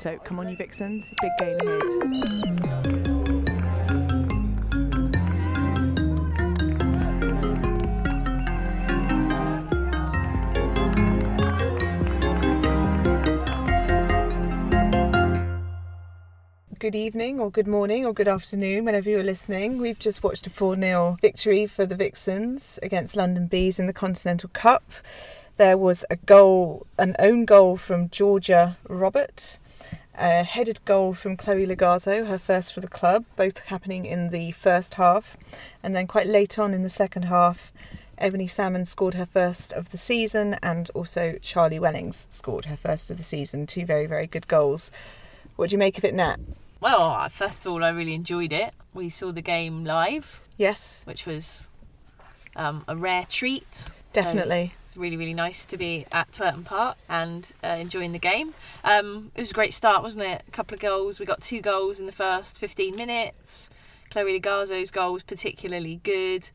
So come on, you vixens, big game ahead. Good evening, or good morning, or good afternoon, whenever you're listening. We've just watched a 4 0 victory for the Vixens against London Bees in the Continental Cup. There was a goal, an own goal from Georgia Robert, a headed goal from Chloe Logarzo, her first for the club, both happening in the first half. And then quite late on in the second half, Ebony Salmon scored her first of the season, and also Charlie Wellings scored her first of the season. Two very, very good goals. What do you make of it, Nat? Well, first of all, I really enjoyed it. We saw the game live, Yes, which was um, a rare treat. Definitely. it's really, really nice to be at Twerton Park and uh, enjoying the game. Um, it was a great start, wasn't it? A couple of goals. We got two goals in the first 15 minutes. Chloe Logarzo's goal was particularly good.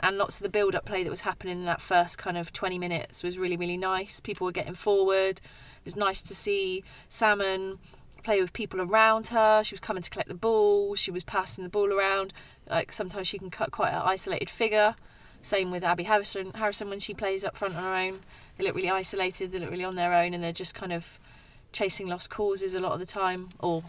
And lots of the build up play that was happening in that first kind of 20 minutes was really, really nice. People were getting forward. It was nice to see Salmon play with people around her. She was coming to collect the ball. She was passing the ball around. Like sometimes she can cut quite an isolated figure. Same with Abby Harrison. Harrison when she plays up front on her own, they look really isolated. They look really on their own, and they're just kind of chasing lost causes a lot of the time, or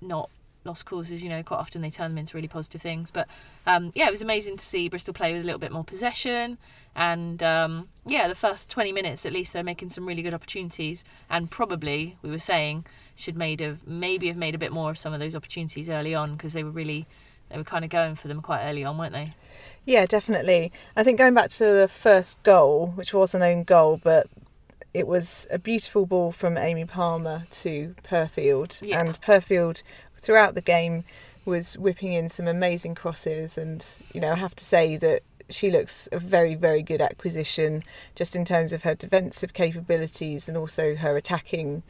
not lost causes. You know, quite often they turn them into really positive things. But um, yeah, it was amazing to see Bristol play with a little bit more possession. And um, yeah, the first 20 minutes at least, they're making some really good opportunities. And probably, we were saying, should made have maybe have made a bit more of some of those opportunities early on because they were really they were kind of going for them quite early on, weren't they? Yeah, definitely. I think going back to the first goal, which was an own goal, but it was a beautiful ball from Aimee Palmer to Purfield. Yeah. And Purfield, throughout the game, was whipping in some amazing crosses. And, you know, I have to say that she looks a very, very good acquisition just in terms of her defensive capabilities and also her attacking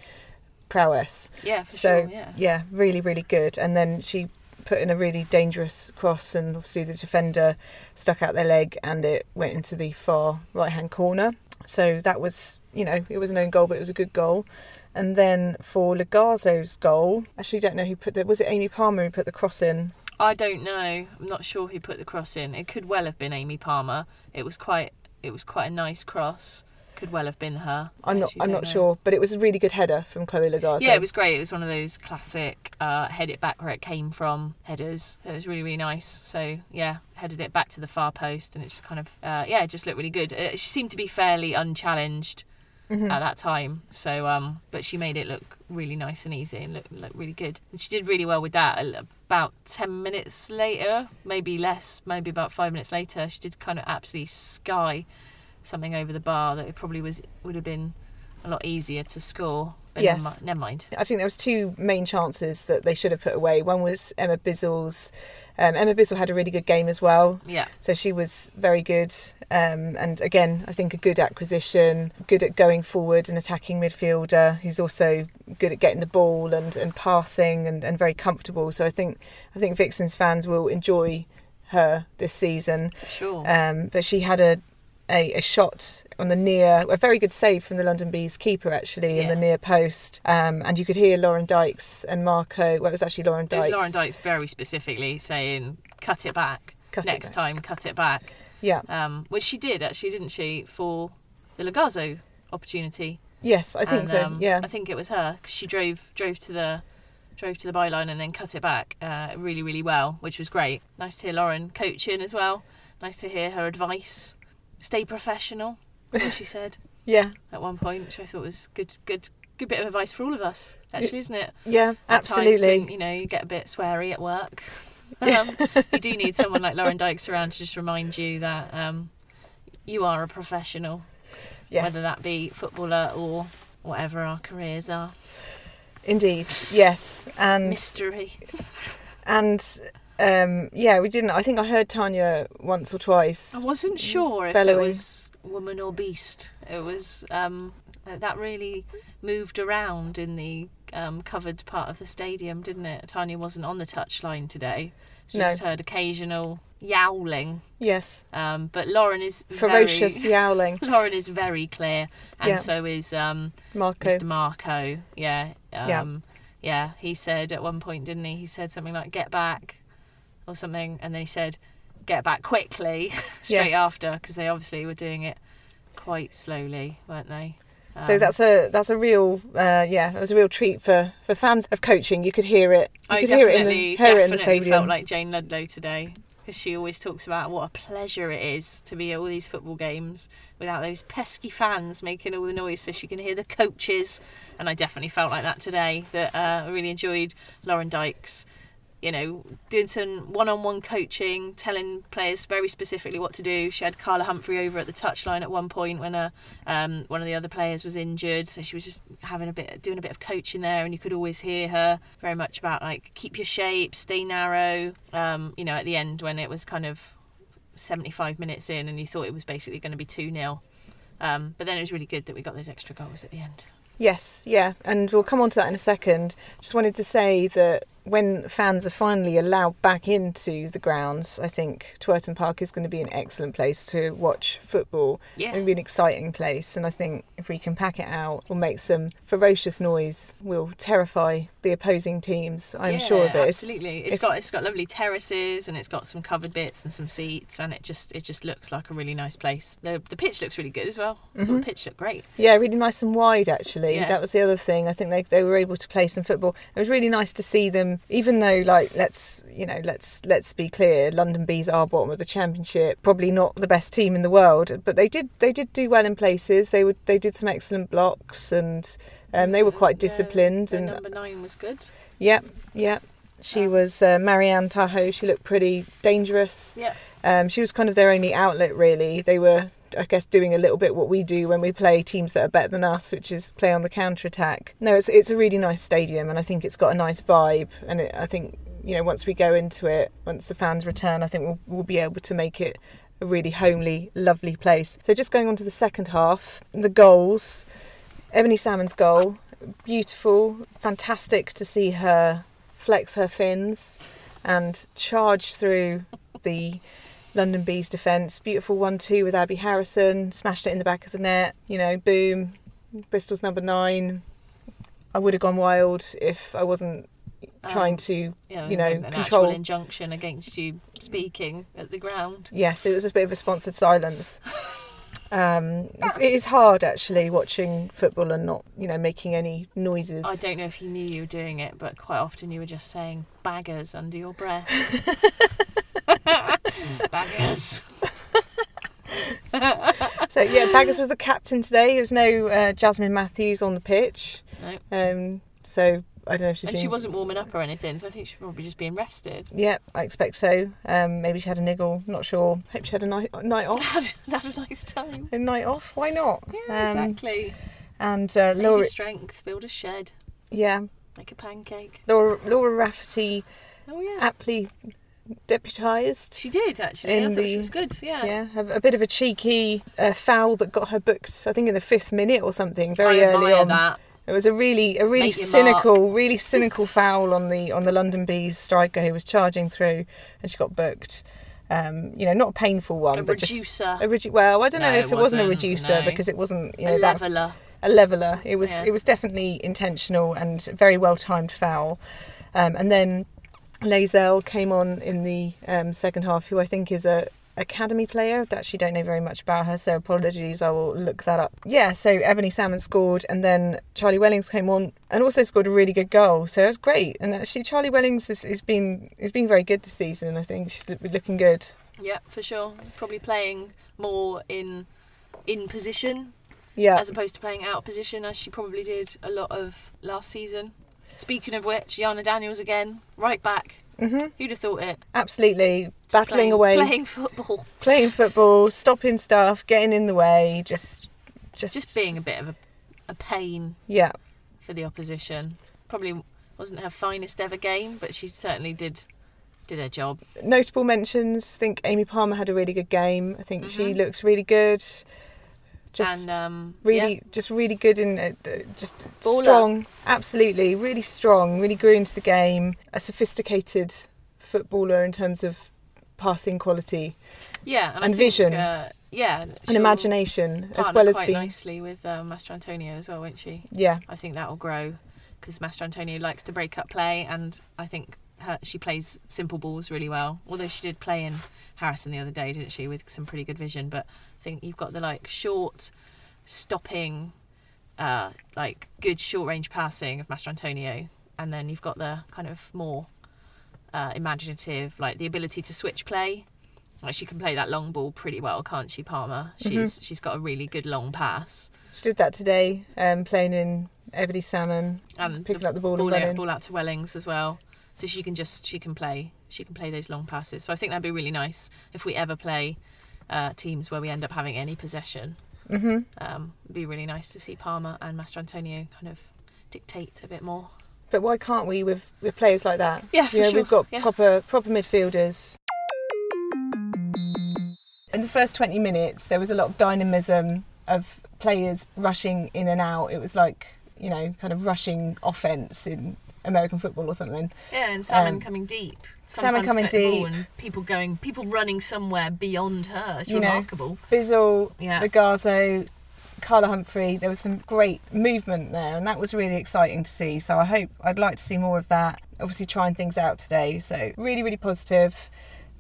prowess. Yeah, for so sure. Yeah. really, really good. And then she put in a really dangerous cross, and obviously the defender stuck out their leg, and it went into the far right hand corner. So that was, you know, it was an own goal, but it was a good goal. And then for Logarzo's goal, actually don't know who put the was it Aimee Palmer who put the cross in? I don't know. I'm not sure who put the cross in. It could well have been Aimee Palmer. It was quite it was quite a nice cross. Could well have been her. I'm not I'm don't know. sure, but it was a really good header from Chloe Logarzo. Yeah, it was great. It was one of those classic uh, head it back where it came from headers. It was really, really nice. So, yeah, headed it back to the far post and it just kind of, uh, yeah, it just looked really good. Uh, she seemed to be fairly unchallenged Mhm. at that time. So, um, but she made it look really nice and easy and look, look really good. And she did really well with that. About 10 minutes later, maybe less, maybe about five minutes later, she did kind of absolutely sky something over the bar that it probably was would have been a lot easier to score. But Yes. never, never mind. I think there was two main chances that they should have put away. One was Emma Bissell's. Um, Emma Bissell had a really good game as well, Yeah. so she was very good. Um, and again, I think a good acquisition, good at going forward and attacking midfielder, who's also good at getting the ball and, and passing and, and very comfortable. So I think I think Vixens fans will enjoy her this season. For sure. Um, but she had a, a a shot on the near, a very good save from the London Bees keeper actually in the near post. Um, and you could hear Lauren Dykes and Marco. Well, it was actually Lauren it was Dykes. Lauren Dykes very specifically saying, cut it back. Cut it Next back. time, cut it back. Yeah. Um, which she did, actually, didn't she, for the Logarzo opportunity? Yes, I think And, so. um, yeah. I think it was her because she drove drove to the drove to the byline and then cut it back uh, really really well, which was great. Nice to hear Lauren coaching as well. Nice to hear her advice. Stay professional. What she said yeah. at one point, which I thought was good good good bit of advice for all of us. Actually, isn't it? Yeah. At times Absolutely. when, you know, you get a bit sweary at work. Um, you do need someone like Lauren Dykes around to just remind you that um, you are a professional, yes. whether that be footballer or whatever our careers are. Indeed. Yes. And Mystery. and um, yeah, we didn't. I think I heard Tanya once or twice. I wasn't sure if Bellowing. it was woman or beast. It was um, uh, that really moved around in the um, covered part of the stadium, didn't it? Tanya wasn't on the touchline today. She No. just heard occasional yowling. Yes. Um, but Lauren is Ferocious Very, yowling. Lauren is very clear, and Yeah. so is um, Marco. Mr. Marco. Yeah. Um, Yeah. yeah, he said at one point, didn't he? He said something like "get back" or something, and then he said "get back quickly" straight Yes. after because they obviously were doing it quite slowly, weren't they? So Um, that's a that's a real uh, yeah, it was a real treat for, for fans of coaching. You could hear it. You I could hear it in definitely, the hear it in the stadium. felt like Jane Ludlow today because she always talks about what a pleasure it is to be at all these football games without those pesky fans making all the noise so she can hear the coaches. And I definitely felt like that today. That uh, I really enjoyed Lauren Dykes. You know, doing some one-on-one coaching, telling players very specifically what to do. She had Carla Humphrey over at the touchline at one point when uh, um, one of the other players was injured, so she was just having a bit, doing a bit of coaching there, and you could always hear her very much about like keep your shape, stay narrow. Um, you know, at the end when it was kind of 75 minutes in, and you thought it was basically going to be two 0 um, but then it was really good that we got those extra goals at the end. Yes, yeah, and we'll come on to that in a second. Just wanted to say that when fans are finally allowed back into the grounds, I think Twerton Park is going to be an excellent place to watch football. Yeah. It'll be an exciting place, and I think if we can pack it out, we'll make some ferocious noise. We'll terrify the opposing teams. I'm yeah, sure of it. Absolutely, it's it's- got it's got lovely terraces and it's got some covered bits and some seats, and it just it just looks like a really nice place. The the pitch looks really good as well. Thought The mm-hmm. pitch looked great. Yeah, really nice and wide actually. Yeah. That was the other thing. I think they they were able to play some football. It was really nice to see them even though like let's you know, let's let's be clear, London Bees are bottom of the championship. Probably not the best team in the world, but they did they did do well in places. They would they did some excellent blocks and um, they were quite disciplined and number nine was good. yep, yep. She Um, was uh, Marianne Tahoe. She looked pretty dangerous. Yeah. Um, she was kind of their only outlet, really. They were, I guess, doing a little bit what we do when we play teams that are better than us, which is play on the counter attack. No, it's it's a really nice stadium, and I think it's got a nice vibe. And it, I think you know once we go into it, once the fans return, I think we'll we'll be able to make it a really homely, lovely place. So just going on to the second half, the goals. Ebony Salmon's goal, beautiful, fantastic to see her flex her fins and charge through the London Bees defence. Beautiful 1 2 with Abby Harrison, smashed it in the back of the net, you know, boom. Bristol's number nine. I would have gone wild if I wasn't trying Um, to, yeah, you know, an control. injunction against you speaking at the ground. Yes, it was a bit of a sponsored silence. Um, it is hard actually watching football and not, you know, making any noises. I don't know if you knew you were doing it, but quite often you were just saying baggers under your breath. baggers. So yeah, Baggers was the captain today. There was no uh, Jasmine Matthews on the pitch. No. Um, so I don't know if she's And been. she wasn't warming up or anything, so I think she was probably just being rested. Yeah, I expect so. Um, maybe she had a niggle. Not sure. Hope she had a night night off. had, had a nice time. A night off. Why not? Yeah, Um, exactly. And uh, Save Laura. your strength, build a shed, Yeah, make a pancake. Laura Laura Rafferty Oh yeah. aptly deputised. She did actually. I thought she was good. Yeah. Yeah, a, a bit of a cheeky uh, foul that got her booked. I think in the fifth minute or something, very I early on. that. It was a really, a really Make your cynical, really cynical foul on the on the London Bees striker who was charging through, and she got booked. Um, you know, not a painful one, A but just reducer. a redu- Well, I don't know if it it wasn't a wasn't, reducer no. because it wasn't, you a know, that leveler. a leveler. It was Yeah. it was definitely intentional and very well timed foul. Um, and then Lazelle came on in the um, second half, who I think is a academy player. I actually don't know very much about her, so apologies. I will look that up. Yeah, so Ebony Salmon scored, and then Charlie Wellings came on and also scored a really good goal. So it was great. And actually, Charlie Wellings has, has been has been very good this season. I think she's looking good. Yeah, for sure. Probably playing more in in position Yeah, as opposed to playing out of position as she probably did a lot of last season. Speaking of which, Yana Daniels again, right back. Hmm Who'd have thought it? absolutely Just battling playing, away. playing football, playing football, stopping stuff, getting in the way, just, just, just being a bit of a, a pain yeah, for the opposition. Probably wasn't her finest ever game, but she certainly did did her job. notable mentions. I think Aimee Palmer had a really good game. I think she Mhm. looks really good. Just and um, really, yeah, just really good and uh, uh, just Baller. strong. Absolutely, really strong. Really grew into the game. A sophisticated footballer in terms of passing quality yeah, and, and think, vision. uh, yeah, and imagination, as well as quite being nicely with um, Mastrantonio as well, won't she? yeah, I think that will grow because Mastrantonio likes to break up play, and I think her, she plays simple balls really well. Although she did play in Harrison the other day, didn't she, with some pretty good vision. But I think you've got the like short, stopping, uh, like good short range passing of Mastrantonio, and then you've got the kind of more uh, imaginative, like the ability to switch play. Like she can play that long ball pretty well, can't she, Palmer? She's she's got a really good long pass. She did that today, um, playing in Ebony Salmon, and picking up the ball and ball, running. out, ball out to Wellings as well. So she can just she can play she can play those long passes. So I think that'd be really nice if we ever play uh, teams where we end up having any possession. hmm Um, it'd be really nice to see Palmer and Mastrantonio kind of dictate a bit more. But why can't we with, with players like that? Yeah, for you know, sure. we've got Yeah. proper proper midfielders. In the first 20 minutes, there was a lot of dynamism of players rushing in and out. It was like, you know, kind of rushing offense in American football or something. Yeah, and salmon Um, coming deep. salmon coming get the ball deep. and people going, people running somewhere beyond her. It's You know, remarkable. Bissell, Yeah. Logarzo, Carla Humphrey, there was some great movement there, and that was really exciting to see. So I hope I'd like to see more of that. Obviously, trying things out today. So really, really positive.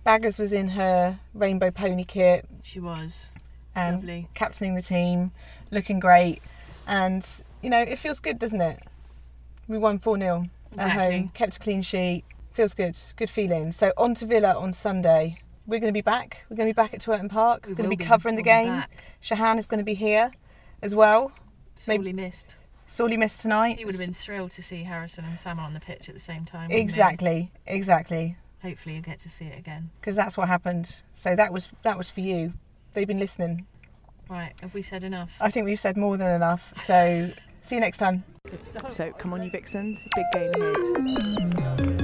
Baggers was in her rainbow pony kit She was and lovely. captaining the team, looking great. And, you know, it feels good, doesn't it? We won 4 0 at home, kept a clean sheet. Feels good, good feeling. So on to Villa on Sunday. We're going to be back. We're going to be back at Twerton Park. We We're going to be covering the We'll game. Shahan is going to be here as well. Sorely missed. Sorely missed tonight. He would have been thrilled to see Harrison and Sam on the pitch at the same time. wouldn't he? exactly, exactly, Hopefully, you get to see it again. because that's what happened. So that was that was for you. They've been listening. Right, have we said enough? I think we've said more than enough. So see you next time. So come on, you vixens, big game ahead.